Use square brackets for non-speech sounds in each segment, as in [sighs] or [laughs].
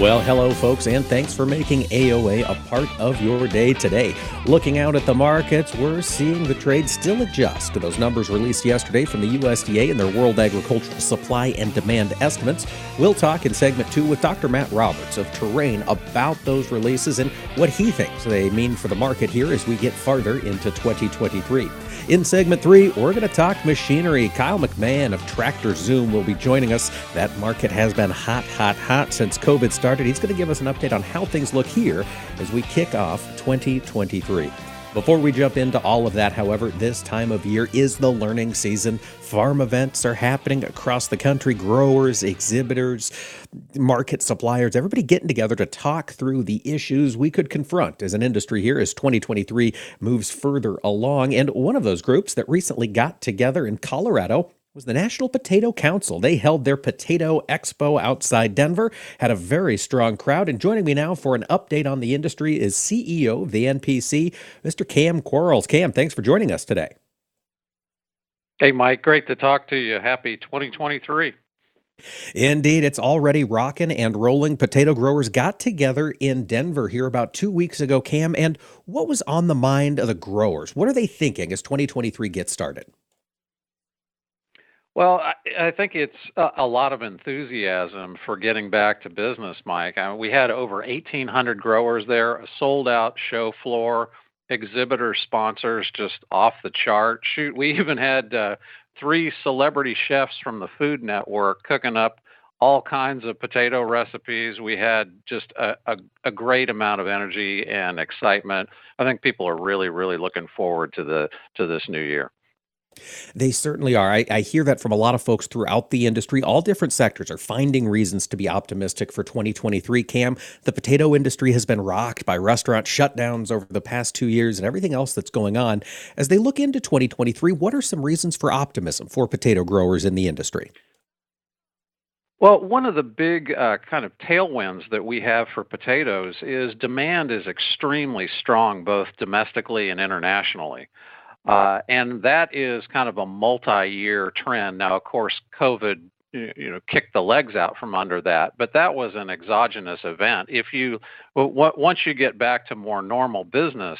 Well, hello, folks, and thanks for making AOA a part of your day today. Looking out at the markets, we're seeing the trade still adjust to those numbers released yesterday from the USDA and their World Agricultural Supply and Demand estimates. We'll talk in segment two with Dr. Matt Roberts of Terrain about those releases and what he thinks they mean for the market here as we get farther into 2023. In segment three, we're going to talk machinery. Kyle McMahon of Tractor Zoom will be joining us. That market has been hot, hot, hot since COVID started. He's going to give us an update on how things look here as we kick off 2023. Before we jump into all of that, however, this time of year is the learning season. Farm events are happening across the country. Growers, exhibitors, market suppliers, everybody getting together to talk through the issues we could confront as an industry here as 2023 moves further along. And one of those groups that recently got together in Colorado was the National Potato Council. They held their Potato Expo outside Denver, had a very strong crowd. And joining me now for an update on the industry is CEO of the NPC, Mr. Cam Quarles. Cam, thanks for joining us today. Hey, Mike, great to talk to you. Happy 2023. Indeed, it's already rocking and rolling. Potato growers got together in Denver here about two weeks ago, Cam. And what was on the mind of the growers? What are they thinking as 2023 gets started? Well, I, I think it's a, lot of enthusiasm for getting back to business, Mike. I mean, we had over 1,800 growers there, a sold out show floor, exhibitor sponsors just off the chart. Shoot, we [laughs] even had uh, three celebrity chefs from the Food Network cooking up all kinds of potato recipes. We had just a, a, a, great amount of energy and excitement. I think people are really, really looking forward to the to this new year. They certainly are. I, I, hear that from a lot of folks throughout the industry. All different sectors are finding reasons to be optimistic for 2023. Cam, the potato industry has been rocked by restaurant shutdowns over the past two years and everything else that's going on. As they look into 2023, what are some reasons for optimism for potato growers in the industry? Well, one of the big uh, kind of tailwinds that we have for potatoes is demand is extremely strong, both domestically and internationally. Uh, and that is kind of a multi-year trend. Now, of course, COVID you know kicked the legs out from under that, but that was an exogenous event. If you once you get back to more normal business,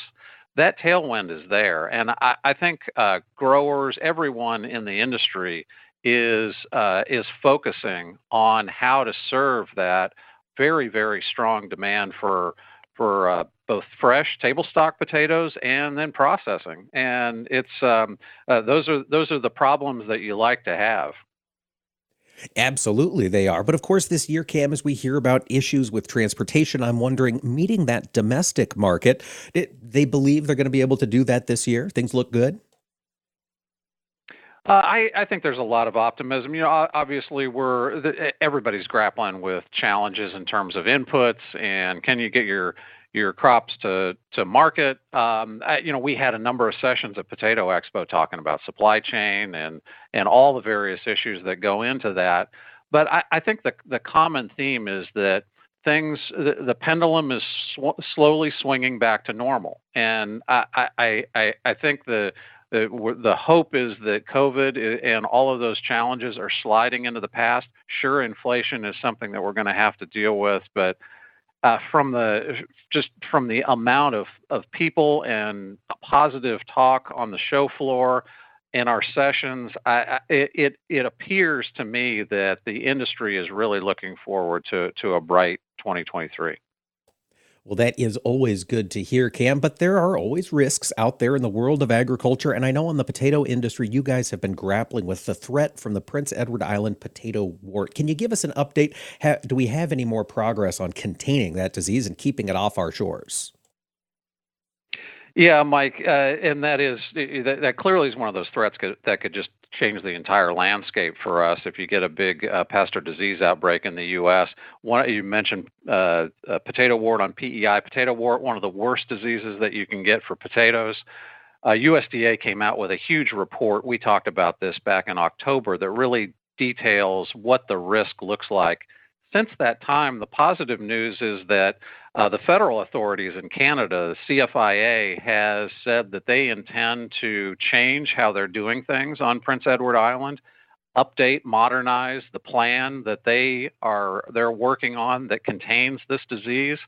that tailwind is there, and I, I think uh, growers, everyone in the industry is uh, is focusing on how to serve that very very strong demand for for uh, both fresh table stock potatoes and then processing. And it's um, uh, those are those are the problems that you like to have. Absolutely, they are. But of course, this year, Cam, as we hear about issues with transportation, I'm wondering, meeting that domestic market, they believe they're going to be able to do that this year? Things look good? Uh, I, think there's a lot of optimism. You know, obviously, everybody's grappling with challenges in terms of inputs and can you get your your crops to to market. Um, you know, we had a number of sessions at Potato Expo talking about supply chain and and all the various issues that go into that. But I, think the the common theme is that things the, pendulum is slowly swinging back to normal, and I I I, I think the the, hope is that COVID and all of those challenges are sliding into the past. Sure, inflation is something that we're going to have to deal with, but uh, from the just from the amount of, of people and positive talk on the show floor in our sessions, I, I, it it appears to me that the industry is really looking forward to to a bright 2023. Well, that is always good to hear, Cam, but there are always risks out there in the world of agriculture. And I know in the potato industry, you guys have been grappling with the threat from the Prince Edward Island potato wart. Can you give us an update? do we have any more progress on containing that disease and keeping it off our shores? Yeah, Mike, uh, and that is that, that, clearly is one of those threats that could just change the entire landscape for us. If you get a big uh, or disease outbreak in the U.S., one you mentioned uh, potato wart on PEI. Potato wart, one of the worst diseases that you can get for potatoes. Uh, USDA came out with a huge report. We talked about this back in October that really details what the risk looks like. Since that time, the positive news is that uh, the federal authorities in Canada, the CFIA, has said that they intend to change how they're doing things on Prince Edward Island, update, modernize the plan that they are they're working on that contains this disease.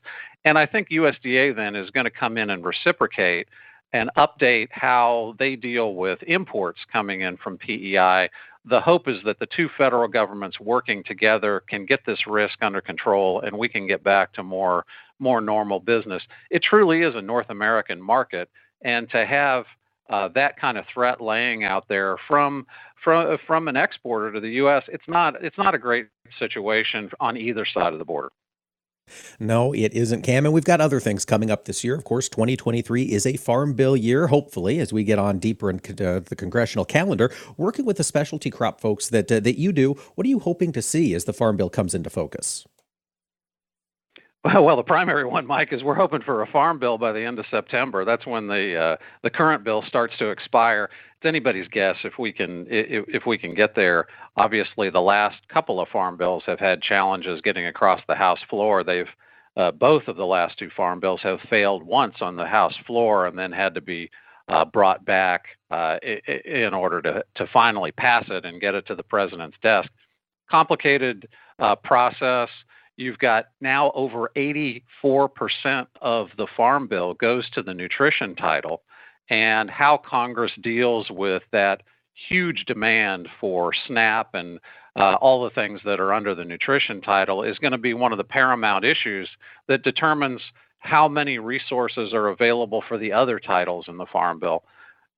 And I think USDA then is going to come in and reciprocate and update how they deal with imports coming in from PEI. The hope is that the two federal governments working together can get this risk under control and we can get back to more more normal business. It truly is a North American market and to have uh, that kind of threat laying out there from from from an exporter to the US, it's not it's not a great situation on either side of the border. No, it isn't, Cam. And we've got other things coming up this year. Of course, 2023 is a farm bill year, hopefully, as we get on deeper in uh, the congressional calendar. Working with the specialty crop folks that, uh, that you do, what are you hoping to see as the farm bill comes into focus? [laughs] Well, the primary one, Mike, is we're hoping for a farm bill by the end of September. That's when the uh, the current bill starts to expire. It's anybody's guess if we can if, we can get there. Obviously, the last couple of farm bills have had challenges getting across the House floor. They've uh, both of the last two farm bills have failed once on the House floor and then had to be uh, brought back uh, in order to to finally pass it and get it to the president's desk. Complicated uh, process. You've got now over 84% of the farm bill goes to the nutrition title, and how Congress deals with that huge demand for SNAP and uh, all the things that are under the nutrition title is going to be one of the paramount issues that determines how many resources are available for the other titles in the Farm Bill.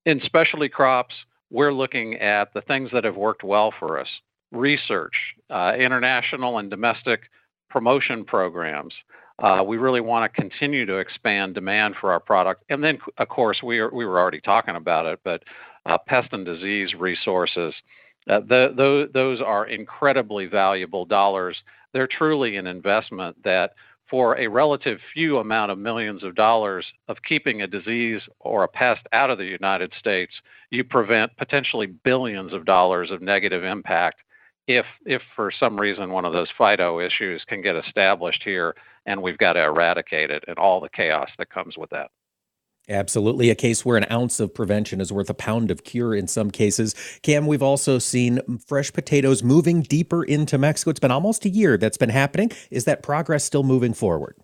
In specialty crops, we're looking at the things that have worked well for us research, uh, international and domestic promotion programs. Uh, we really want to continue to expand demand for our product. And then, of course, we, we were already talking about it, but uh, pest and disease resources. Uh, those are incredibly valuable dollars. They're truly an investment that, for a relative few amount of millions of dollars of keeping a disease or a pest out of the United States, you prevent potentially billions of dollars of negative impact if if for some reason one of those phyto issues can get established here and we've got to eradicate it and all the chaos that comes with that. Absolutely. A case where an ounce of prevention is worth a pound of cure in some cases. Cam, we've also seen fresh potatoes moving deeper into Mexico. It's been almost a year that's been happening. Is that progress still moving forward?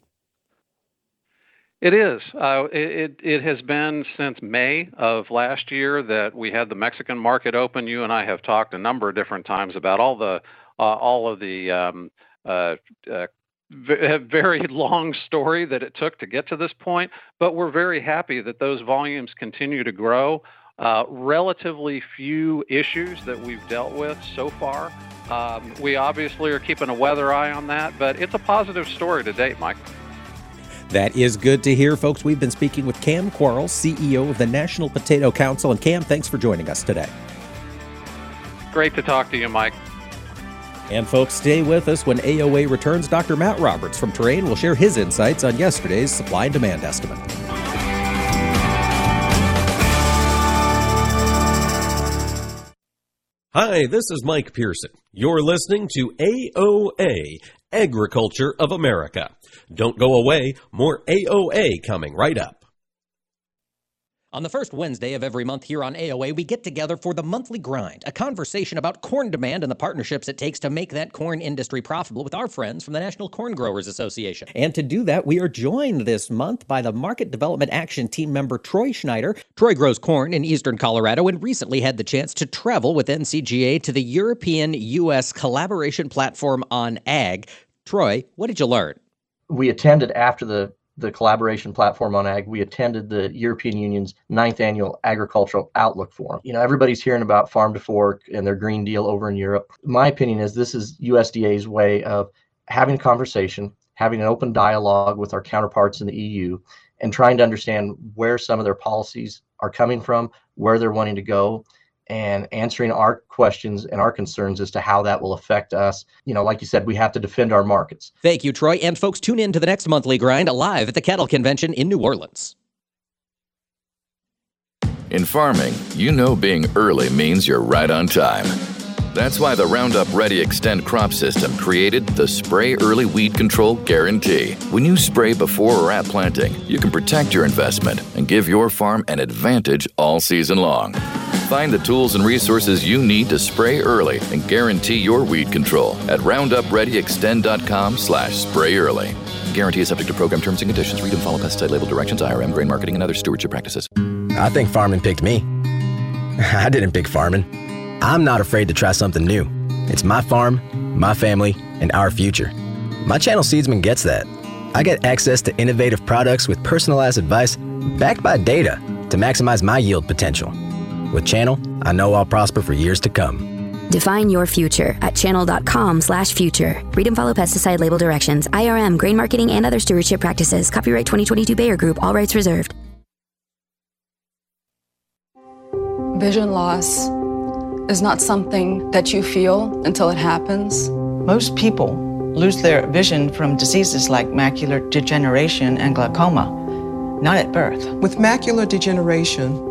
It is. Uh, it, it has been since May of last year that we had the Mexican market open. You and I have talked a number of different times about all the uh, all of the um, uh, uh [laughs] very long story that it took to get to this point. But we're very happy that those volumes continue to grow. Uh, relatively few issues that we've dealt with so far. Um, we obviously are keeping a weather eye on that, but it's a positive story to date, Mike. That is good to hear, folks. We've been speaking with Cam Quarles, CEO of the National Potato Council. And Cam, thanks for joining us today. Great to talk to you, Mike. And folks, stay with us when AOA returns. Dr. Matt Roberts from Terrain will share his insights on yesterday's supply and demand estimate. Hi, this is Mike Pearson. You're listening to AOA, Agriculture of America. Don't go away, more AOA coming right up. On the first Wednesday of every month here on AOA, we get together for the monthly grind, a conversation about corn demand and the partnerships it takes to make that corn industry profitable with our friends from the National Corn Growers Association. And to do that, we are joined this month by the Market Development Action Team member Troy Schneider. Troy grows corn in eastern Colorado and recently had the chance to travel with NCGA to the European U.S. collaboration platform on ag. Troy, what did you learn? We attended after the the collaboration platform on ag, we attended the European Union's ninth annual agricultural outlook forum. You know, everybody's hearing about farm to fork and their green deal over in Europe. My opinion is this is USDA's way of having a conversation, having an open dialogue with our counterparts in the EU, and trying to understand where some of their policies are coming from, where they're wanting to go, and answering our questions and our concerns as to how that will affect us. You know, like you said, we have to defend our markets. Thank you, Troy. And folks, tune in to the next monthly grind live at the Cattle Convention in New Orleans. In farming, you know being early means you're right on time. That's why the Roundup Ready Xtend crop system created the Spray Early Weed Control Guarantee. When you spray before or at planting, you can protect your investment and give your farm an advantage all season long. Find the tools and resources you need to spray early and guarantee your weed control at roundupreadyextend.com slash spray early. Guarantee is subject to program terms and conditions. Read and follow pesticide label directions, IRM, grain marketing, and other stewardship practices. I think farming picked me. [laughs] I didn't pick farming. I'm not afraid to try something new. It's my farm, my family, and our future. My channel Seedsman gets that. I get access to innovative products with personalized advice backed by data to maximize my yield potential. With Channel, I know I'll prosper for years to come. Define your future at channel.com slash future. Read and follow pesticide label directions, IRM, grain marketing, and other stewardship practices. Copyright 2022 Bayer Group, all rights reserved. Vision loss is not something that you feel until it happens. Most people lose their vision from diseases like macular degeneration and glaucoma, not at birth. With macular degeneration,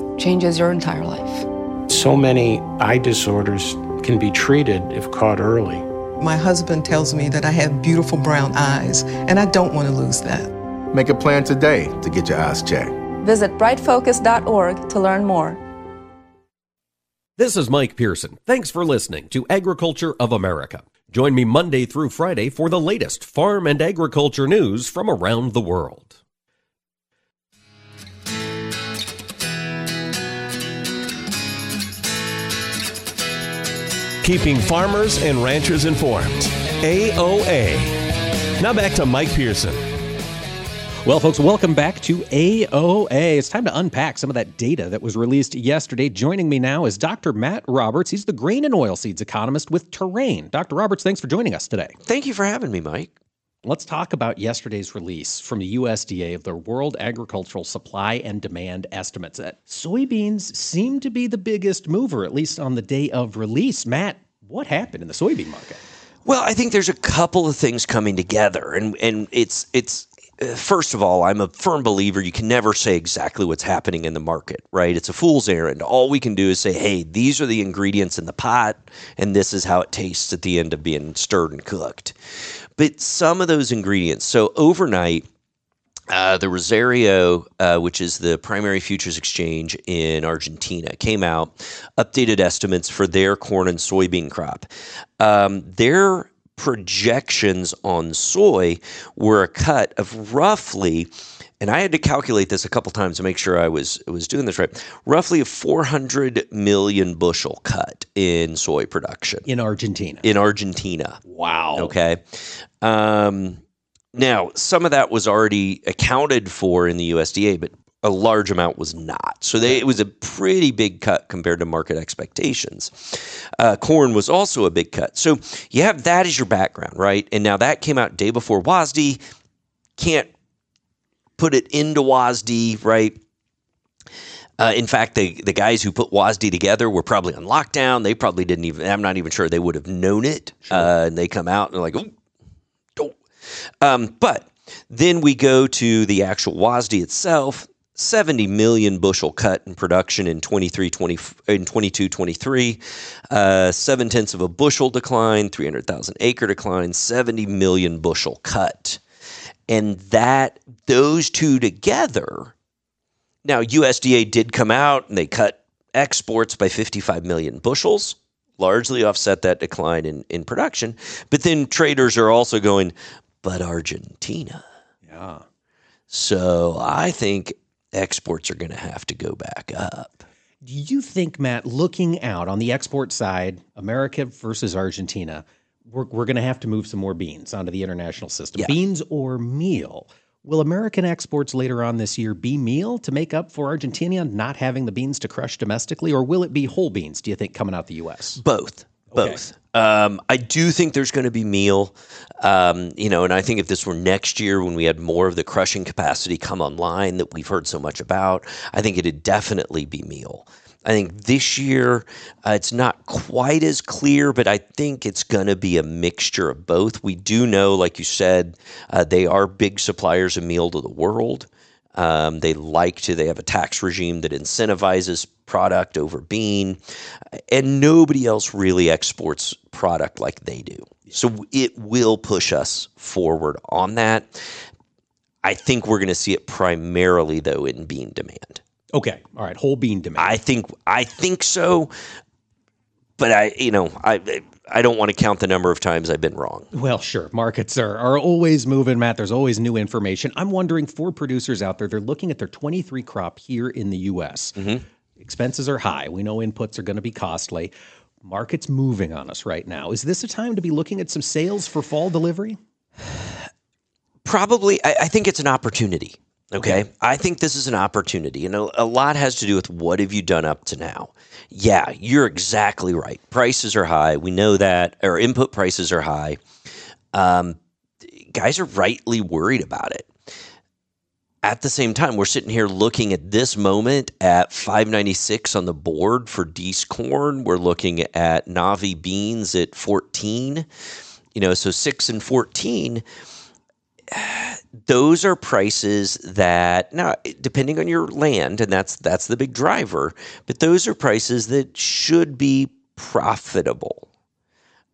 changes your entire life. So many eye disorders can be treated if caught early. My husband tells me that I have beautiful brown eyes, and I don't want to lose that. Make a plan today to get your eyes checked. Visit brightfocus.org to learn more. This is Mike Pearson. Thanks for listening to Agriculture of America. Join me Monday through Friday for the latest farm and agriculture news from around the world. Keeping farmers and ranchers informed. AOA. Now back to Mike Pearson. Well, folks, welcome back to AOA. It's time to unpack some of that data that was released yesterday. Joining me now is Dr. Matt Roberts. He's the grain and oilseeds economist with Terrain. Dr. Roberts, thanks for joining us today. Thank you for having me, Mike. Let's talk about yesterday's release from the USDA of their World Agricultural Supply and Demand estimates. That soybeans seem to be the biggest mover, at least on the day of release. Matt, what happened in the soybean market? Well, I think there's a couple of things coming together, and and it's it's uh, first of all, I'm a firm believer you can never say exactly what's happening in the market, right? It's a fool's errand. All we can do is say, hey, these are the ingredients in the pot, and this is how it tastes at the end of being stirred and cooked. But some of those ingredients, so overnight, uh, the Rosario, uh, which is the primary futures exchange in Argentina, came out, updated estimates for their corn and soybean crop. Um, their projections on soy were a cut of roughly and I had to calculate this a couple times to make sure I was was doing this right. Roughly a 400 million bushel cut in soy production in Argentina. In Argentina. Wow. Okay. Um, now, some of that was already accounted for in the USDA, but a large amount was not. So they, it was a pretty big cut compared to market expectations. Uh, corn was also a big cut. So you have that as your background, right? And now that came out day before WASDE. Can't put it into WASDE, right? Uh, in fact, the, the guys who put WASDE together were probably on lockdown. They probably didn't even, I'm not even sure they would have known it. Sure. Uh, and they come out and they're like, oh, don't. Um, but then we go to the actual WASDE itself. 70 million bushel cut in production in 23 20, in 22 23 uh, seven tenths of a bushel decline 300000 acre decline 70 million bushel cut and that those two together now usda did come out and they cut exports by 55 million bushels largely offset that decline in, in production. But then traders are also going but argentina. Yeah. So I think exports are going to have to go back up. Do you think, Matt, looking out on the export side, America versus Argentina, we're, we're going to have to move some more beans onto the international system? Yeah. Beans or meal? Will American exports later on this year be meal to make up for Argentina not having the beans to crush domestically, or will it be whole beans, do you think, coming out the U.S.? Both. Both. Um, I do think there's going to be meal, um, you know, and I think if this were next year when we had more of the crushing capacity come online that we've heard so much about, I think it'd definitely be meal. I think this year uh, it's not quite as clear, but I think it's going to be a mixture of both. We do know, like you said, uh, they are big suppliers of meal to the world. Um, they like to, they have a tax regime that incentivizes product over bean, and nobody else really exports product like they do. So it will push us forward on that. I think we're going to see it primarily, though, in bean demand. Okay. All right. Whole bean demand. I think I think so, but I you know I I don't want to count the number of times I've been wrong. Well, sure. Markets are, are always moving, Matt. There's always new information. I'm wondering for producers out there, they're looking at their 23 crop here in the U.S. Mm-hmm. Expenses are high. We know inputs are going to be costly. Market's moving on us right now. Is this a time to be looking at some sales for fall delivery? [sighs] Probably. I, I think it's an opportunity. Okay? I think this is an opportunity, and a, a lot has to do with what have you done up to now. Yeah, you're exactly right. Prices are high. We know that. Our input prices are high. Um, guys are rightly worried about it. At the same time, we're sitting here looking at this moment at 596 on the board for Dees corn. We're looking at Nov beans at 14. You know, so 6 and 14 those are prices that now depending on your land and that's that's the big driver but those are prices that should be profitable.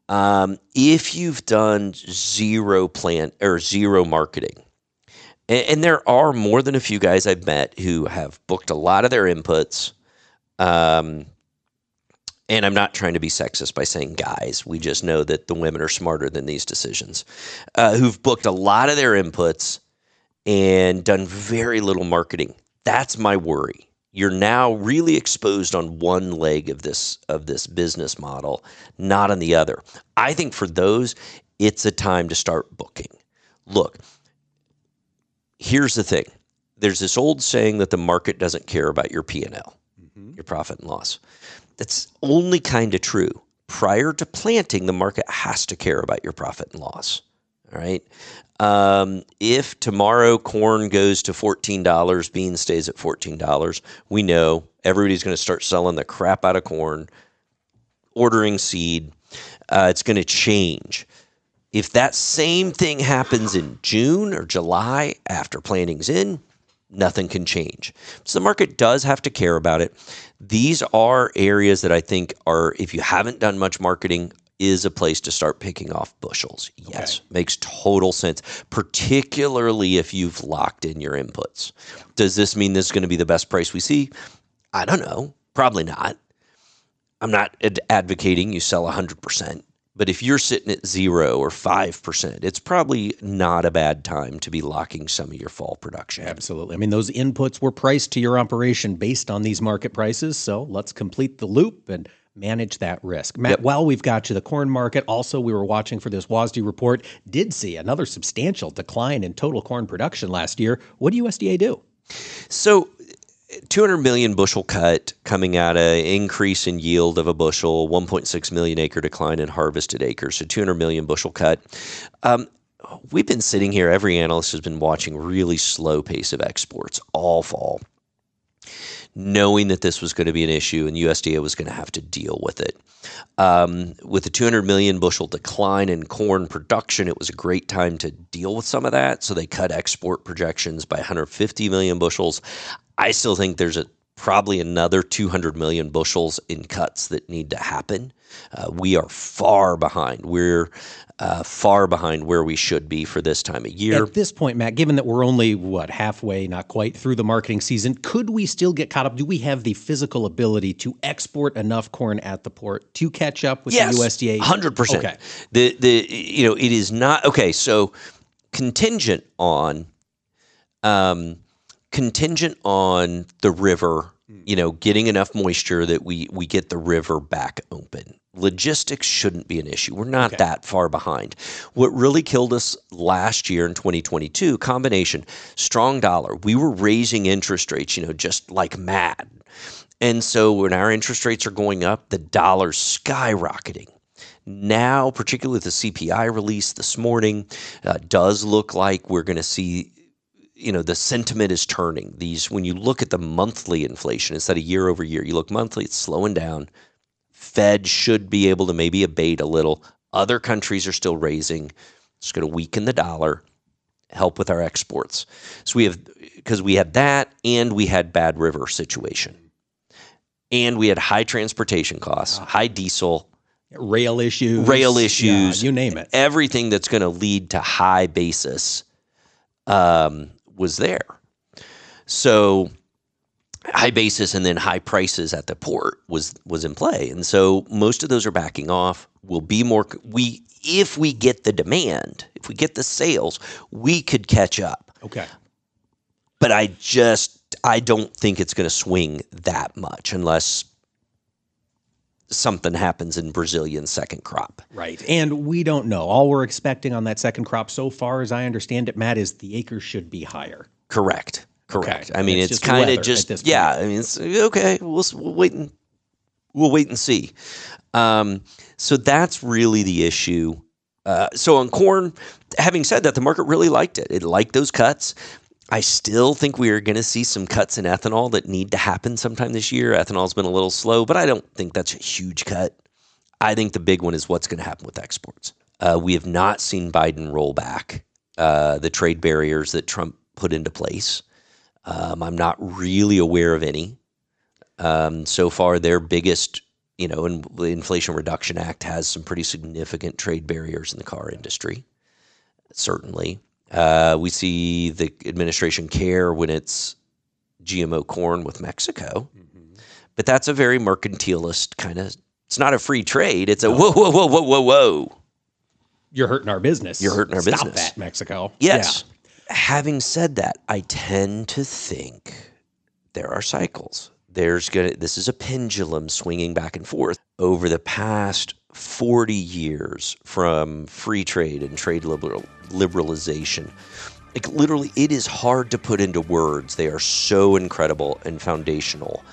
Um, if you've done zero plant or zero marketing and, and, there are more than a few guys i've met who have booked a lot of their inputs um, and I'm not trying to be sexist by saying guys. We just know that the women are smarter than these decisions, uh, who've booked a lot of their inputs and done very little marketing. That's my worry. You're now really exposed on one leg of this of this business model, not on the other. I think for those, it's a time to start booking. Look, here's the thing. There's this old saying that the market doesn't care about your P&L, mm-hmm. your profit and loss. That's only kind of true. Prior to planting, the market has to care about your profit and loss. All right. Um, if tomorrow corn goes to $14, bean stays at $14, we know everybody's going to start selling the crap out of corn, ordering seed. Uh, it's going to change. If that same thing happens in June or July after planting's in, nothing can change. So the market does have to care about it. These are areas that I think are, if you haven't done much marketing, is a place to start picking off bushels. Yes, okay. makes total sense, particularly if you've locked in your inputs. Does this mean this is going to be the best price we see? I don't know. Probably not. I'm not ad- advocating you sell 100%. But if you're sitting at zero or 5%, it's probably not a bad time to be locking some of your fall production. Absolutely. I mean, those inputs were priced to your operation based on these market prices. So let's complete the loop and manage that risk. Matt, yep. while we've got you, the corn market, also, we were watching for this WASDE report, did see another substantial decline in total corn production last year. What do USDA do? So 200 million bushel cut coming at an increase in yield of a bushel, 1.6 million acre decline in harvested acres, so 200 million bushel cut. Um, we've been sitting here, every analyst has been watching really slow pace of exports all fall, knowing that this was going to be an issue and USDA was going to have to deal with it. Um, with the 200 million bushel decline in corn production, it was a great time to deal with some of that. So they cut export projections by 150 million bushels. I still think there's a probably another 200 million bushels in cuts that need to happen. Uh, we are far behind. We're uh, far behind where we should be for this time of year. At this point, Matt, given that we're only, what, halfway, not quite through the marketing season, could we still get caught up? Do we have the physical ability to export enough corn at the port to catch up with yes, the USDA? 100%. Okay. The, the, you know, it is not, okay, so contingent on, um, contingent on the river, you know, getting enough moisture that we we get the river back open. Logistics shouldn't be an issue. We're not Okay. that far behind. What really killed us last year in 2022, combination strong dollar. We were raising interest rates, you know, just like mad. And so when our interest rates are going up, the dollar's skyrocketing. Now, particularly with the CPI release this morning, uh, does look like we're going to see you know the sentiment is turning. These when you look at the monthly inflation instead of year over year you look monthly it's slowing down. Fed should be able to maybe abate a little. Other countries are still raising. It's going to weaken the dollar help with our exports. So we have because we had that and we had bad river situation. And we had high transportation costs high diesel. Rail issues. Rail Yeah, issues. you name it. Everything that's going to lead to high basis. Um, was there. So high basis and then high prices at the port was was in play, and so most of those are backing off. We'll be more we if we get the demand, if we get the sales, we could catch up. okay But I just I don't think it's going to swing that much unless something happens in Brazilian second crop. Right. And we don't know. All we're expecting on that second crop so far, as I understand it, Matt, is the acres should be higher. Correct. Correct. I mean, It's it's, just kinda at just yeah. I mean, it's okay. We'll, we'll wait and we'll wait and see. Um, so that's really the issue. Uh, so on corn, having said that, the market really liked it. It liked those cuts. I still think we are going to see some cuts in ethanol that need to happen sometime this year. Ethanol's been a little slow, but I don't think that's a huge cut. I think the big one is what's going to happen with exports. Uh, we have not seen Biden roll back uh, the trade barriers that Trump put into place. Um, I'm not really aware of any. Um, so far, their biggest, you know, the Inflation Reduction Act has some pretty significant trade barriers in the car industry. Certainly, uh, we see the administration care when it's GMO corn with Mexico, but that's a very mercantilist kind of. It's not a free trade. It's a whoa, whoa, whoa, whoa, whoa, whoa. You're hurting our business. You're hurting our Stop business. that, Mexico. Yes. Having said that, I tend to think there are cycles. There's gonna this is a pendulum swinging back and forth over the past 40 years from free trade and trade liberal, liberalization. Like literally it is hard to put into words. They are so incredible and foundational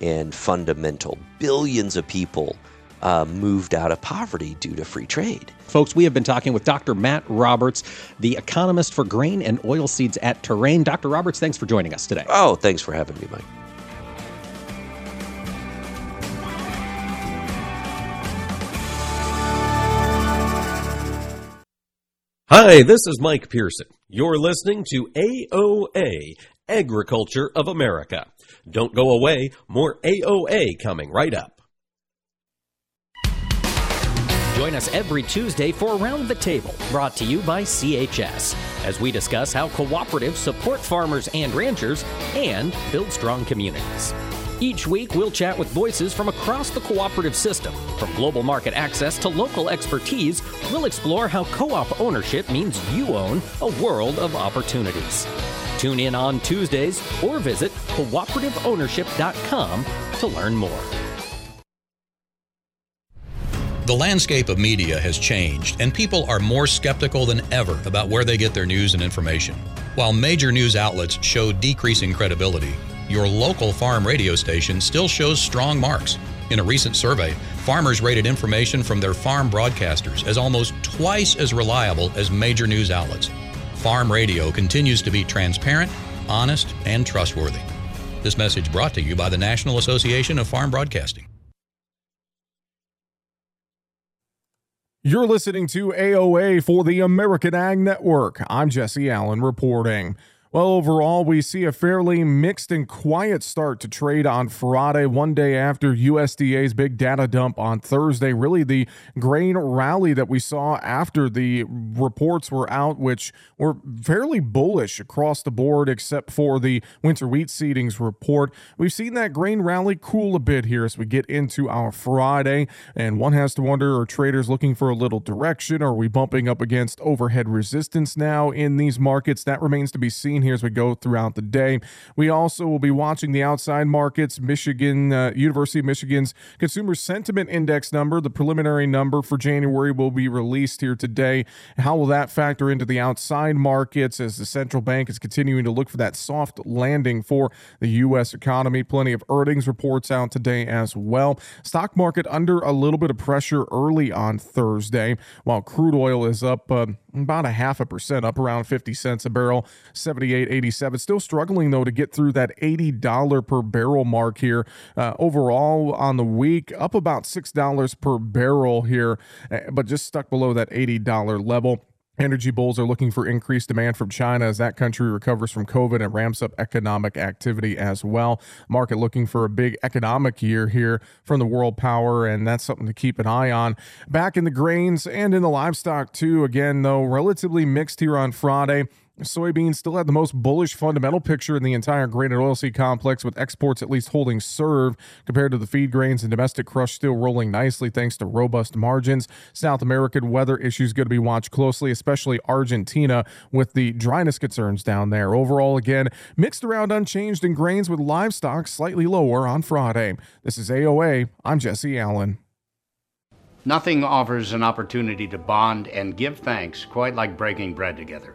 and fundamental. Billions of people uh, moved out of poverty due to free trade. Folks, we have been talking with Dr. Matt Roberts, the economist for grain and oilseeds at Terrain. Dr. Roberts, thanks for joining us today. Oh, thanks for having me, Mike. Hi, this is Mike Pearson. You're listening to AOA, Agriculture of America. Don't go away, more AOA coming right up. Join us every Tuesday for Around the Table, brought to you by CHS, as we discuss how cooperatives support farmers and ranchers and build strong communities. Each week, we'll chat with voices from across the cooperative system. From global market access to local expertise, we'll explore how co op ownership means you own a world of opportunities. Tune in on Tuesdays or visit cooperativeownership.com to learn more. The landscape of media has changed, and people are more skeptical than ever about where they get their news and information. While major news outlets show decreasing credibility, your local farm radio station still shows strong marks. In a recent survey, farmers rated information from their farm broadcasters as almost twice as reliable as major news outlets. Farm radio continues to be transparent, honest, and trustworthy. This message brought to you by the National Association of Farm Broadcasting. You're listening to AOA for the American Ag Network. I'm Jesse Allen reporting. Well, overall, we see a fairly mixed and quiet start to trade on Friday, one day after USDA's big data dump on Thursday. Really, the grain rally that we saw after the reports were out, which were fairly bullish across the board, except for the winter wheat seedings report. We've seen that grain rally cool a bit here as we get into our Friday, and one has to wonder are traders looking for a little direction? Are we bumping up against overhead resistance now in these markets? That remains to be seen screen here as we go throughout the day. We also will be watching the outside markets. Michigan, uh, University of Michigan's Consumer Sentiment Index number, the preliminary number for January, will be released here today. How will that factor into the outside markets as the central bank is continuing to look for that soft landing for the U.S. economy? Plenty of earnings reports out today as well. Stock market under a little bit of pressure early on Thursday, while crude oil is up uh, about a half a percent, up around 50 cents a barrel, 78.87. Still struggling though to get through that $80 per barrel mark here. Uh, overall on the week, up about $6 per barrel here, uh, but just stuck below that $80 level. Energy bulls are looking for increased demand from China as that country recovers from COVID and ramps up economic activity as well. Market looking for a big economic year here from the world power, and that's something to keep an eye on. Back in the grains and in the livestock, too. Again, though, relatively mixed here on Friday. Soybeans still had the most bullish fundamental picture in the entire grain and oilseed complex, with exports at least holding serve compared to the feed grains and domestic crush still rolling nicely thanks to robust margins. South American weather issues going to be watched closely, especially Argentina with the dryness concerns down there. Overall, again, mixed around unchanged in grains with livestock slightly lower on Friday. This is AOA. I'm Jesse Allen. Nothing offers an opportunity to bond and give thanks quite like breaking bread together.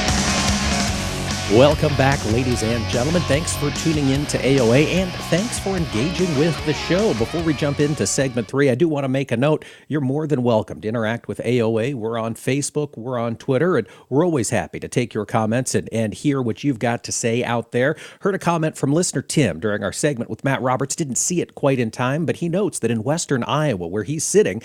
Welcome back, ladies and gentlemen. Thanks for tuning in to AOA and thanks for engaging with the show. Before we jump into segment three, I do want to make a note. You're more than welcome to interact with AOA. We're on Facebook, we're on Twitter, and we're always happy to take your comments and, and hear what you've got to say out there. Heard a comment from listener Tim during our segment with Matt Roberts. Didn't see it quite in time, but he notes that in western Iowa, where he's sitting,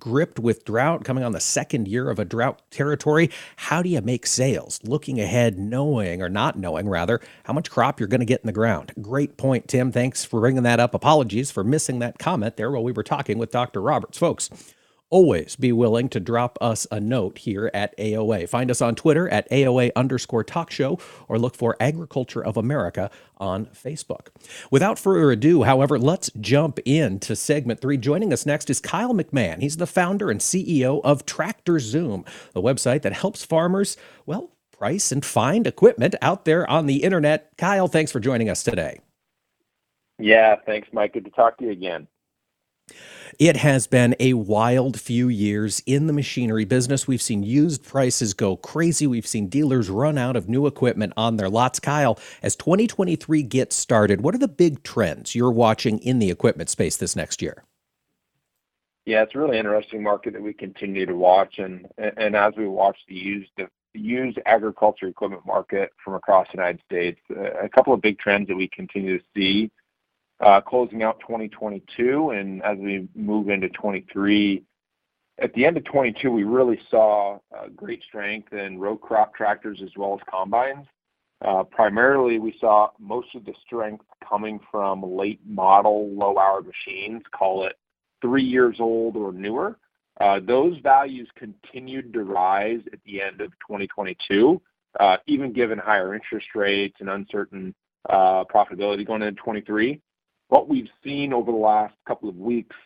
gripped with drought, coming on the second year of a drought territory, how do you make sales? Looking ahead, knowing or not knowing, rather, how much crop you're going to get in the ground. Great point, Tim. Thanks for bringing that up. Apologies for missing that comment there while we were talking with Dr. Roberts. Folks, always be willing to drop us a note here at AOA. Find us on Twitter at AOA underscore talk show or look for Agriculture of America on Facebook. Without further ado, however, let's jump into segment three. Joining us next is Kyle McMahon. He's the founder and CEO of Tractor Zoom, the website that helps farmers, well, price and find equipment out there on the internet. Kyle, thanks for joining us today. Yeah, thanks, Mike. Good to talk to you again. It has been a wild few years in the machinery business. We've seen used prices go crazy. We've seen dealers run out of new equipment on their lots. Kyle, as 2023 gets started, what are the big trends you're watching in the equipment space this next year? Yeah, it's a really interesting market that we continue to watch, and and as we watch the used used agriculture equipment market from across the United States. A couple of big trends that we continue to see uh, closing out 2022 and as we move into 23. At the end of 22, we really saw uh, great strength in row crop tractors as well as combines. Uh, primarily, we saw most of the strength coming from late model, low hour machines, call it three years old or newer. Uh, those values continued to rise at the end of 2022, uh, even given higher interest rates and uncertain uh, profitability going into 23. What we've seen over the last couple of weeks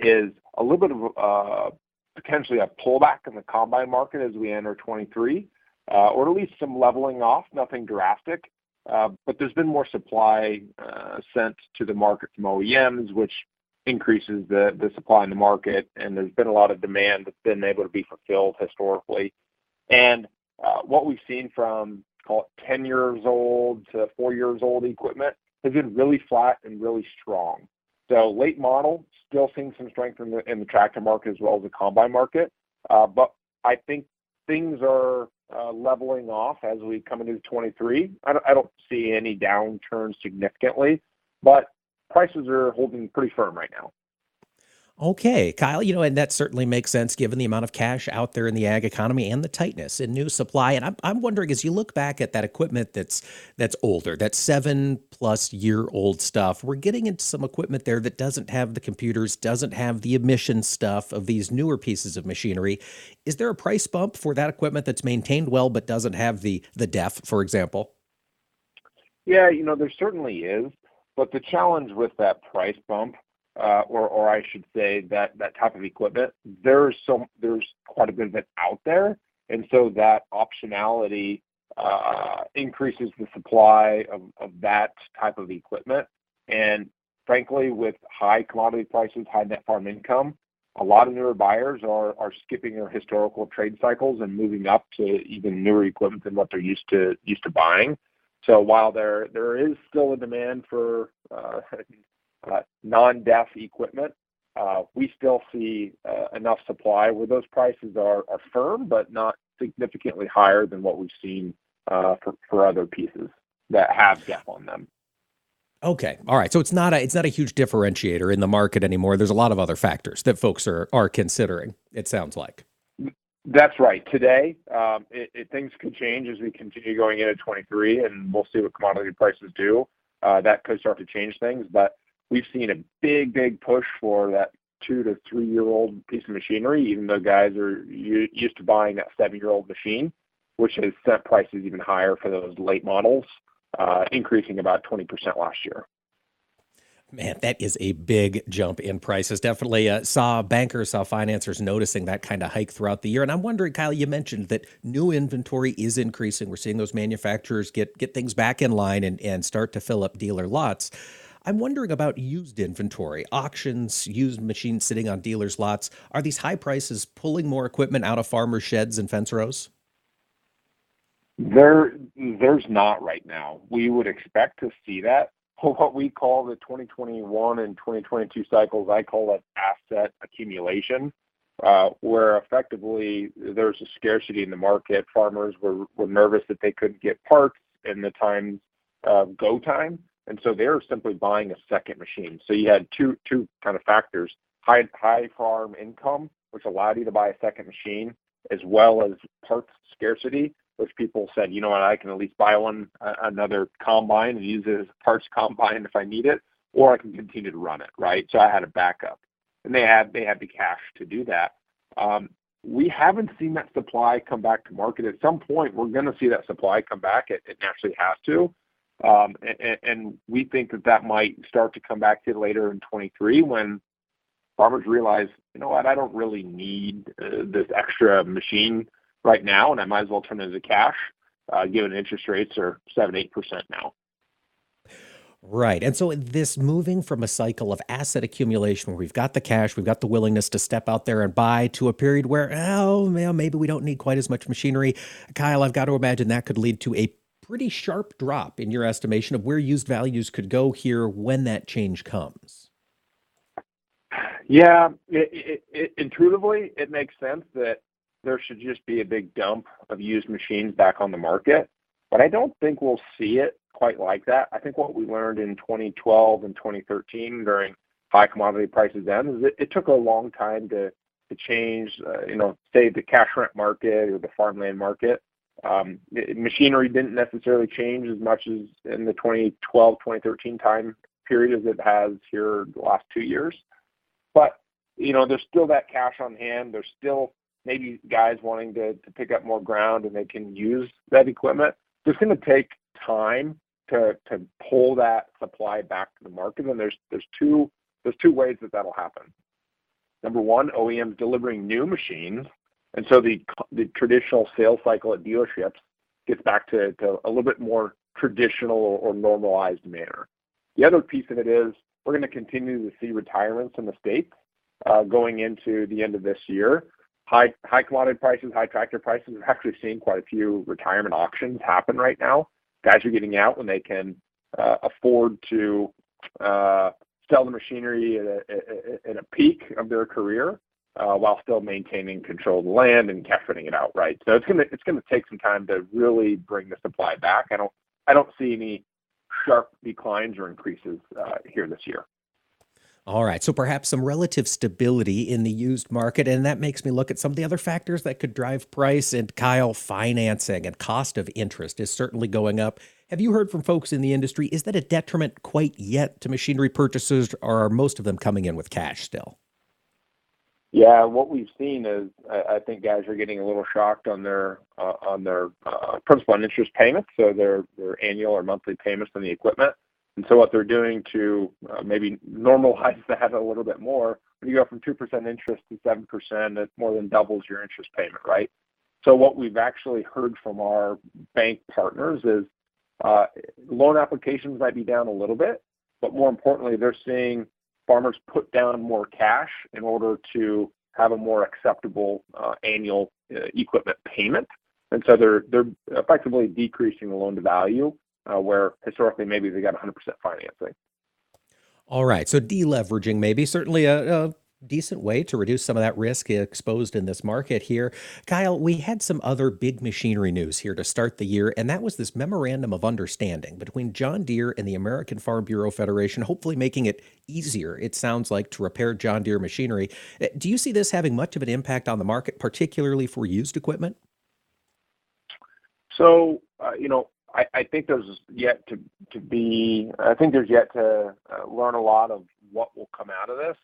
is a little bit of potentially a pullback in the combine market as we enter 23, or at least some leveling off, nothing drastic. But there's been more supply sent to the market from OEMs, which increases the supply in the market, and there's been a lot of demand that's been able to be fulfilled historically. And uh, what we've seen from, call it 10 years old to 4 years old equipment, has been really flat and really strong. So late model, still seeing some strength in the tractor market as well as the combine market. Uh, but I think things are uh, leveling off as we come into 2023. I don't see any downturn significantly, but prices are holding pretty firm right now. Okay, Kyle, you know, and that certainly makes sense given the amount of cash out there in the ag economy and the tightness in new supply. And I'm I'm wondering, as you look back at that equipment that's that's older, that 7+ year old stuff, we're getting into some equipment there that doesn't have the computers, doesn't have the emission stuff of these newer pieces of machinery. Is there a price bump for that equipment that's maintained well but doesn't have the the DEF, for example? Yeah, you know, there certainly is. But the challenge with that price bump, uh, or I should say that type of equipment, there's quite a bit of it out there. And so that optionality uh, increases the supply of that type of equipment. And frankly, with high commodity prices, high net farm income, a lot of newer buyers are skipping their historical trade cycles and moving up to even newer equipment than what they're used to buying. So while there there is still a demand for uh, uh, non-DEF equipment, uh, we still see enough supply where those prices are firm, but not significantly higher than what we've seen for other pieces that have DEF on them. Okay. All right. So it's not a it's not a huge differentiator in the market anymore. There's a lot of other factors that folks are are considering, it sounds like. That's right. Today, um, things could change as we continue going into 2023, and we'll see what commodity prices do. Uh, that could start to change things. But we've seen a big big push for that 2 to 3-year-old piece of machinery, even though guys are used to buying that 7-year-old machine, which has set prices even higher for those late models, uh, increasing about 20% last year. Man, that is a big jump in prices. Definitely, uh, saw bankers, saw financiers noticing that kind of hike throughout the year. And I'm wondering, Kyle, you mentioned that new inventory is increasing. We're seeing those manufacturers get get things back in line and and start to fill up dealer lots. I'm wondering about used inventory, auctions, used machines sitting on dealers' lots. Are these high prices pulling more equipment out of farmers' sheds and fence rows? There, There's not right now. We would expect to see that. What we call the 2021 and 2022 cycles, I call it asset accumulation, uh, where effectively there's a scarcity in the market. Farmers were nervous that they couldn't get parts in the times of go time, and so they were simply buying a second machine. So you had two kind of factors, high farm income, which allowed you to buy a second machine, as well as parts scarcity, which people said, "You know what? I can at least buy one, uh, another combine and use it as a parts combine if I need it, or I can continue to run it," right? So I had a backup. And they had they had the cash to do that. Um, we haven't seen that supply come back to market. At some point, we're gonna see that supply come back. It naturally has to. Um, and we think that that might start to come back to later in 23 when farmers realize, "You know what? I don't really need uh, this extra machine right now, and I might as well turn it into cash, uh, given interest rates are 7, 8% now. Right. And so this moving from a cycle of asset accumulation where we've got the cash, we've got the willingness to step out there and buy, to a period where, oh, maybe we don't need quite as much machinery. Kyle, I've got to imagine that could lead to a pretty sharp drop in your estimation of where used values could go here when that change comes. Yeah. Intuitively, it makes sense that there should just be a big dump of used machines back on the market. But I don't think we'll see it quite like that. I think what we learned in 2012 and 2013 during high commodity prices then is it took a long time to change, uh, you know, say, the cash rent market or the farmland market. Um, machinery didn't necessarily change as much as in the 2012, 2013 time period as it has here the last 2 years. But you know, there's still that cash on hand. There's still maybe guys wanting to pick up more ground, and they can use that equipment. It's gonna take time to pull that supply back to the market, and there's two ways that that'll happen. number one, OEMs delivering new machines, and so the traditional sales cycle at dealerships gets back to, to a little bit more traditional or normalized manner. The other piece of it is we're going to continue to see retirements in the states uh, going into the end of this year. High high commodity prices, high tractor prices. We're actually seeing quite a few retirement auctions happen right now. Guys are getting out when they can uh, afford to uh, sell the machinery at a, peak of their career uh, while still maintaining control of the land and cash renting it outright. So it's gonna it's gonna take some time to really bring the supply back. I don't I don't see any sharp declines or increases here this year. All right, so perhaps some relative stability in the used market, and that makes me look at some of the other factors that could drive price. And Kyle, financing and cost of interest is certainly going up. Have you heard from folks in the industry? Is that a detriment quite yet to machinery purchases, or are most of them coming in with cash still? Yeah, what we've seen is I, think guys are getting a little shocked on their uh, on their uh, principal and interest payments, so their their annual or monthly payments on the equipment. And so what they're doing to uh, maybe normalize [laughs] that a little bit more, when you go from two percent interest to seven percent, it more than doubles your interest payment, right? So what we've actually heard from our bank partners is uh, loan applications might be down a little bit, but more importantly, they're seeing farmers put down more cash in order to have a more acceptable uh, annual uh, equipment payment. And so they're they're effectively decreasing the loan to value, where historically maybe they got 100% financing. All right, so deleveraging maybe certainly a, a decent way to reduce some of that risk exposed in this market here. Kyle, we had some other big machinery news here to start the year, and that was this memorandum of understanding between John Deere and the American Farm Bureau Federation, hopefully making it easier, it sounds like, to repair John Deere machinery. Uh, do you see this having much of an impact on the market, particularly for used equipment? So, uh, you know, I, think there's yet to, be, I think there's yet to uh, learn a lot of what will come out of this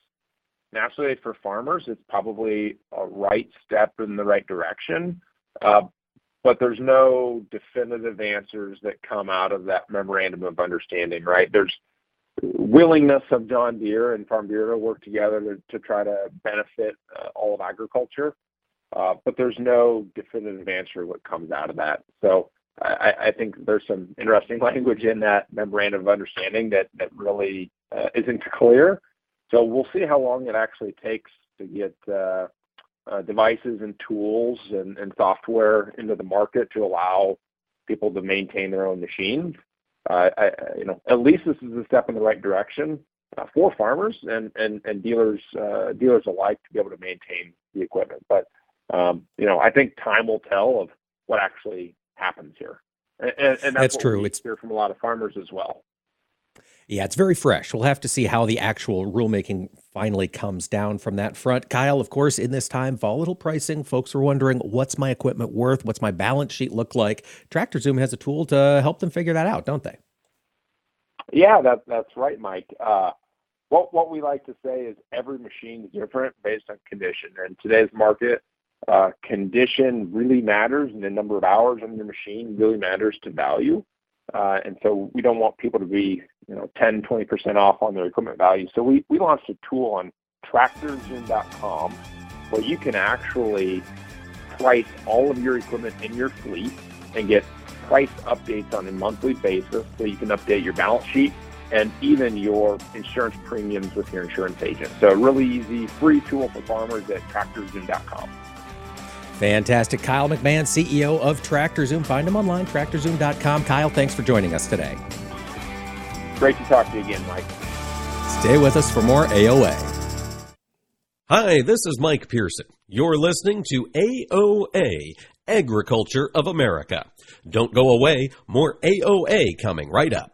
naturally for farmers, it's probably a right step in the right direction. Uh, but there's no definitive answers that come out of that memorandum of understanding, right? There's willingness of John Deere and Farm Bureau to work together to, try to benefit uh, all of agriculture, but there's no definitive answer what comes out of that. So I, think there's some interesting [laughs] language in that memorandum of understanding that really uh, isn't clear. So we'll see how long it actually takes to get uh, uh, devices and tools and, software into the market to allow people to maintain their own machines. You know, at least this is a step in the right direction for farmers and dealers alike to be able to maintain the equipment. But um, you know, I think time will tell of what actually happens here, and, and that's, that's true. it's hear from a lot of farmers as well. Yeah, it's very fresh. We'll have to see how the actual rulemaking finally comes down from that front. Kyle, of course, in this time, volatile pricing, folks are wondering what's my equipment worth? What's my balance sheet look like? Tractor Zoom has a tool to help them figure that out, don't they? Yeah, that, that's right, Mike. Uh, what, what we like to say is every machine is different based on condition. In today's market, uh, condition really matters, and the number of hours on your machine really matters to value. Uh, and so we don't want people to be, you know, 10, 20% off on their equipment value. So we, we launched a tool on tractorzoom.com where you can actually price all of your equipment in your fleet and get price updates on a monthly basis so you can update your balance sheet and even your insurance premiums with your insurance agent. So really easy, free tool for farmers at tractorzoom.com. Fantastic. Kyle McMahon, CEO of TractorZoom. Find him online, tractorzoom.com. Kyle, thanks for joining us today. Great to talk to you again, Mike. Stay with us for more AOA. Hi, this is Mike Pearson. You're listening to AOA, Agriculture of America. Don't go away, more AOA coming right up.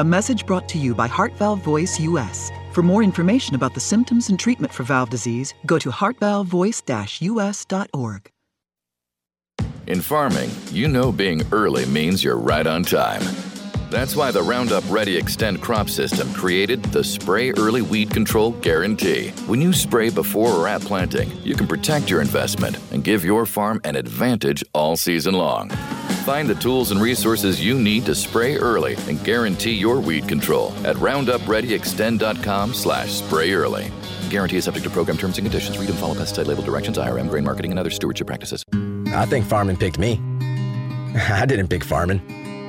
A message brought to you by Heart Valve Voice US. For more information about the symptoms and treatment for valve disease, go to heartvalvevoice-us.org. In farming, you know being early means you're right on time. That's why the Roundup Ready Extend crop system created the Spray Early Weed Control Guarantee. When you spray before or at planting, you can protect your investment and give your farm an advantage all season long. Find the tools and resources you need to spray early and guarantee your weed control at roundupreadyextend.com slash spray early. Guarantee is subject to program terms and conditions. Read and follow pesticide label directions, IRM, grain marketing, and other stewardship practices. I think farming picked me. [laughs] I didn't pick farming.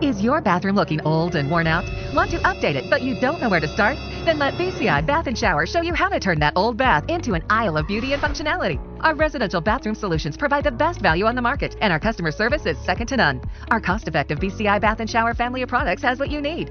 Is your bathroom looking old and worn out? Want to update it, but you don't know where to start? Then let BCI Bath and Shower show you how to turn that old bath into an aisle of beauty and functionality. Our residential bathroom solutions provide the best value on the market, and our customer service is second to none. Our cost-effective BCI Bath and Shower family of products has what you need.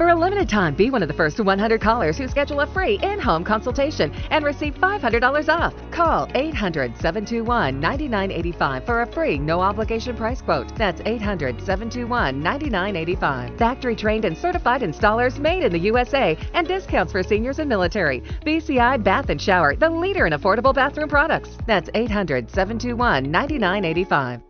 For a limited time, be one of the first 100 callers who schedule a free in-home consultation and receive $500 off. Call 800-721-9985 for a free no-obligation price quote. That's 800-721-9985. Factory trained and certified installers made in the USA and discounts for seniors and military. BCI Bath and Shower, the leader in affordable bathroom products. That's 800-721-9985.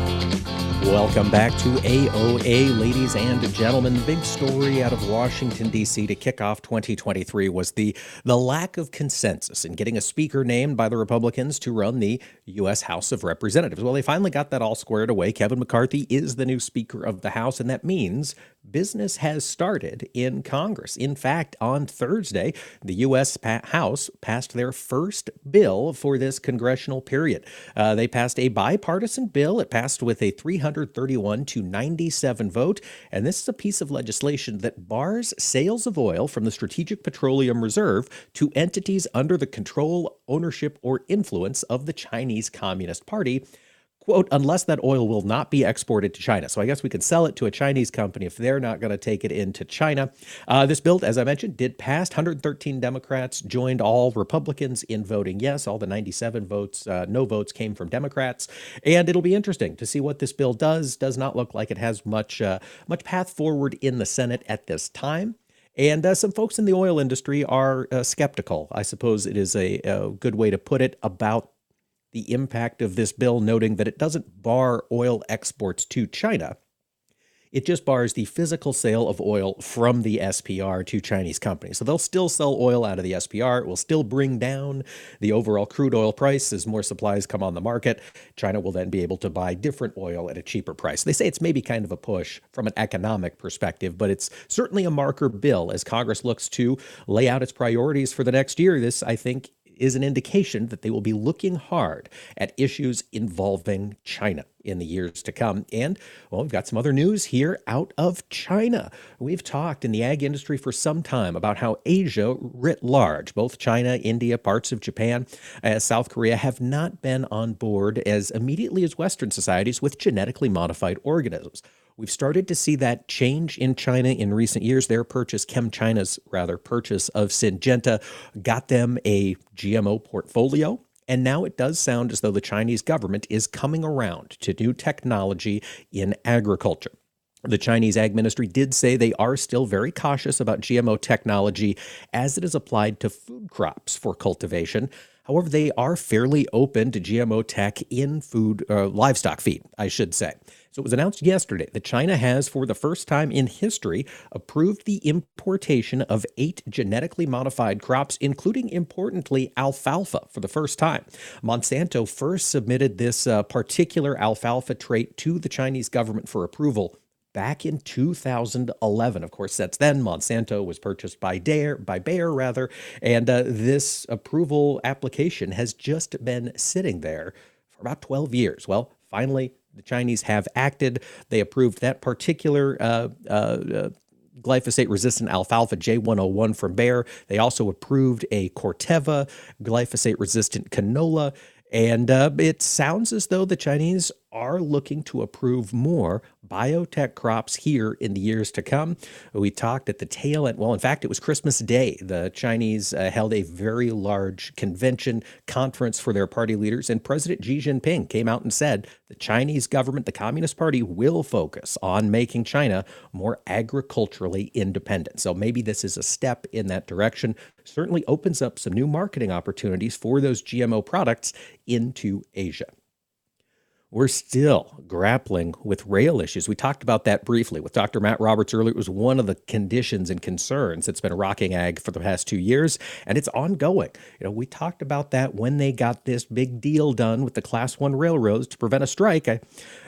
Welcome back to AOA, ladies and gentlemen. The big story out of Washington, D.C. to kick off 2023 was the, the lack of consensus in getting a speaker named by the Republicans to run the U.S. House of Representatives. Well, they finally got that all squared away. Kevin McCarthy is the new Speaker of the House, and that means business has started in Congress. In fact, on Thursday, the U.S. Pa- House passed their first bill for this congressional period. Uh, they passed a bipartisan bill. It passed with a 331 to 97 vote, and this is a piece of legislation that bars sales of oil from the Strategic Petroleum Reserve to entities under the control, ownership, or influence of the Chinese Communist Party quote, unless that oil will not be exported to China. So I guess we can sell it to a Chinese company if they're not going to take it into China. Uh, this bill, as I mentioned, did pass. 113 Democrats joined all Republicans in voting yes. All the 97 votes, uh, no votes came from Democrats. And it'll be interesting to see what this bill does. Does not look like it has much, uh, much path forward in the Senate at this time. And uh, some folks in the oil industry are uh, skeptical, I suppose it is a, a, good way to put it, about the impact of this bill, noting that it doesn't bar oil exports to China. It just bars the physical sale of oil from the SPR to Chinese companies. So they'll still sell oil out of the SPR. It will still bring down the overall crude oil price as more supplies come on the market. China will then be able to buy different oil at a cheaper price. They say it's maybe kind of a push from an economic perspective, but it's certainly a marker bill as Congress looks to lay out its priorities for the next year. This, I think, is an indication that they will be looking hard at issues involving China in the years to come. And, well, we've got some other news here out of China. We've talked in the ag industry for some time about how Asia writ large, both China, India, parts of Japan, uh, South Korea, have not been on board as immediately as Western societies with genetically modified organisms. We've started to see that change in China in recent years. Their purchase, ChemChina's rather purchase of Syngenta, got them a GMO portfolio. And now it does sound as though the Chinese government is coming around to new technology in agriculture. The Chinese Ag Ministry did say they are still very cautious about GMO technology as it is applied to food crops for cultivation. However, they are fairly open to GMO tech in food, uh, livestock feed, I should say. So it was announced yesterday that China has, for the first time in history, approved the importation of eight genetically modified crops, including, importantly, alfalfa for the first time. Monsanto first submitted this uh, particular alfalfa trait to the Chinese government for approval back in 2011. Of course, since then, Monsanto was purchased by Bayer, by Bayer rather, and uh, this approval application has just been sitting there for about 12 years. Well, finally, the Chinese have acted. They approved that particular uh, uh, uh glyphosate resistant alfalfa J101 from Bayer. They also approved a Corteva glyphosate resistant canola. And uh, it sounds as though the Chinese are looking to approve more biotech crops here in the years to come. We talked at the tail end, well, in fact, it was Christmas Day. The Chinese uh, held a very large convention conference for their party leaders, and President Xi Jinping came out and said the Chinese government, the Communist Party, will focus on making China more agriculturally independent. So maybe this is a step in that direction. Certainly opens up some new marketing opportunities for those GMO products into Asia we're still grappling with rail issues. We talked about that briefly with Dr. Matt Roberts earlier. It was one of the conditions and concerns that's been rocking ag for the past two years, and it's ongoing. You know, we talked about that when they got this big deal done with the Class One railroads to prevent a strike. I,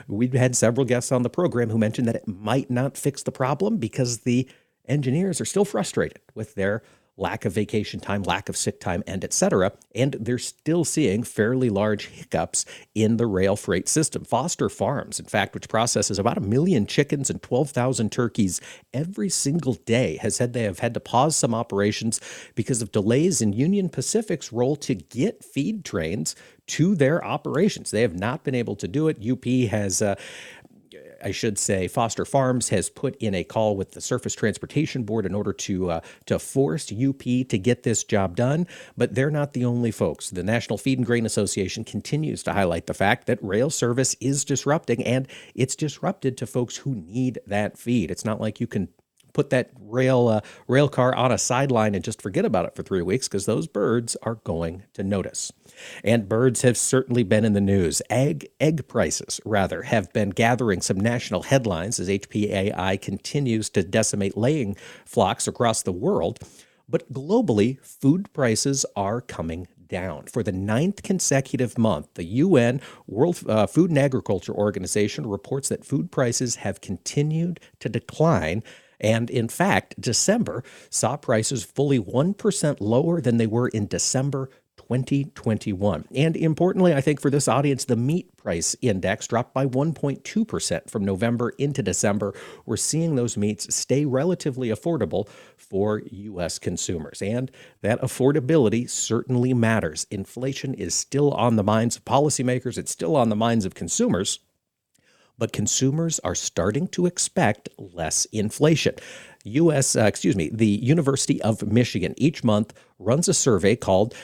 we've had several guests on the program who mentioned that it might not fix the problem because the engineers are still frustrated with their lack of vacation time, lack of sick time, and etc. And they're still seeing fairly large hiccups in the rail freight system. Foster Farms, in fact, which processes about a million chickens and 12,000 turkeys every single day, has said they have had to pause some operations because of delays in Union Pacific's role to get feed trains to their operations. They have not been able to do it. UP has uh, I should say, Foster Farms has put in a call with the Surface Transportation Board in order to uh, to force UP to get this job done. But they're not the only folks. The National Feed and Grain Association continues to highlight the fact that rail service is disrupting, and it's disrupted to folks who need that feed. It's not like you can put that rail uh, rail car on a sideline and just forget about it for three weeks because those birds are going to notice. And birds have certainly been in the news. Egg egg prices, rather, have been gathering some national headlines as HPAI continues to decimate laying flocks across the world. But globally, food prices are coming down. For the ninth consecutive month, the UN World uh, Food and Agriculture Organization reports that food prices have continued to decline. And in fact, December saw prices fully 1% lower than they were in December 2021. And importantly, I think for this audience, the meat price index dropped by 1.2% from November into December. We're seeing those meats stay relatively affordable for U.S. consumers. And that affordability certainly matters. Inflation is still on the minds of policymakers, it's still on the minds of consumers. But consumers are starting to expect less inflation. U.S. Uh, excuse me, the University of Michigan each month runs a survey called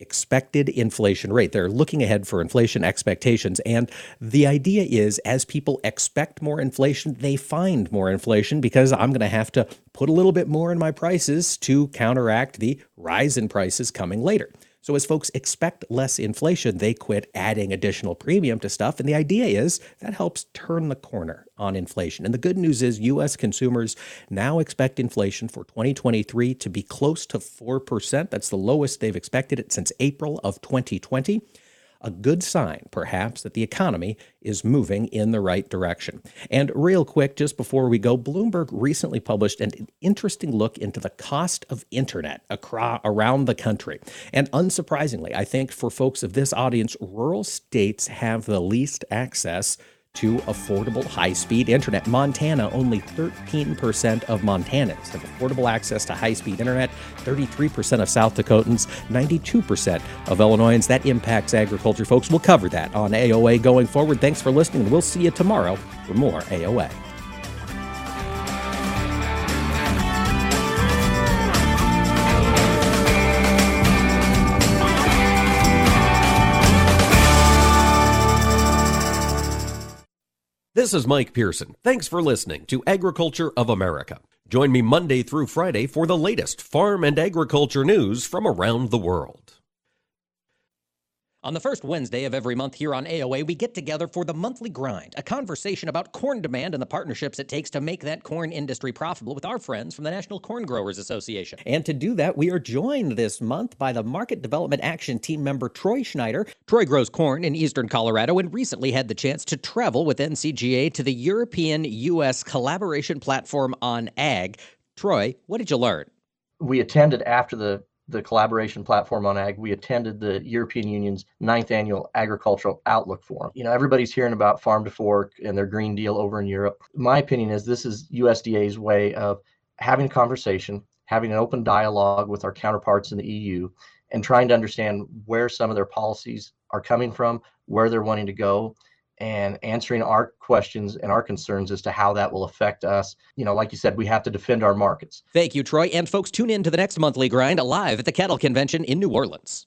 expected inflation rate. They're looking ahead for inflation expectations. And the idea is as people expect more inflation, they find more inflation because I'm going to have to put a little bit more in my prices to counteract the rise in prices coming later. So as folks expect less inflation, they quit adding additional premium to stuff. And the idea is that helps turn the corner on inflation. And the good news is US consumers now expect inflation for 2023 to be close to 4%. That's the lowest they've expected it since April of 2020 a good sign, perhaps, that the economy is moving in the right direction. And real quick, just before we go, Bloomberg recently published an interesting look into the cost of internet across, around the country. And unsurprisingly, I think for folks of this audience, rural states have the least access to affordable high speed internet. Montana, only 13% of Montanans have affordable access to high speed internet, 33% of South Dakotans, 92% of Illinoisans. That impacts agriculture, folks. We'll cover that on AOA going forward. Thanks for listening, and we'll see you tomorrow for more AOA. This is Mike Pearson. Thanks for listening to Agriculture of America. Join me Monday through Friday for the latest farm and agriculture news from around the world. On the first Wednesday of every month here on AOA, we get together for the monthly grind, a conversation about corn demand and the partnerships it takes to make that corn industry profitable with our friends from the National Corn Growers Association. And to do that, we are joined this month by the Market Development Action Team member Troy Schneider. Troy grows corn in eastern Colorado and recently had the chance to travel with NCGA to the European U.S. Collaboration Platform on Ag. Troy, what did you learn? We attended after the the collaboration platform on ag, we attended the European Union's ninth annual agricultural outlook forum. You know, everybody's hearing about farm to fork and their Green Deal over in Europe. My opinion is this is USDA's way of having a conversation, having an open dialogue with our counterparts in the EU, and trying to understand where some of their policies are coming from, where they're wanting to go, and answering our questions and our concerns as to how that will affect us. You know, like you said, we have to defend our markets. Thank you, Troy. And folks, tune in to the next monthly grind live at the Cattle Convention in New Orleans.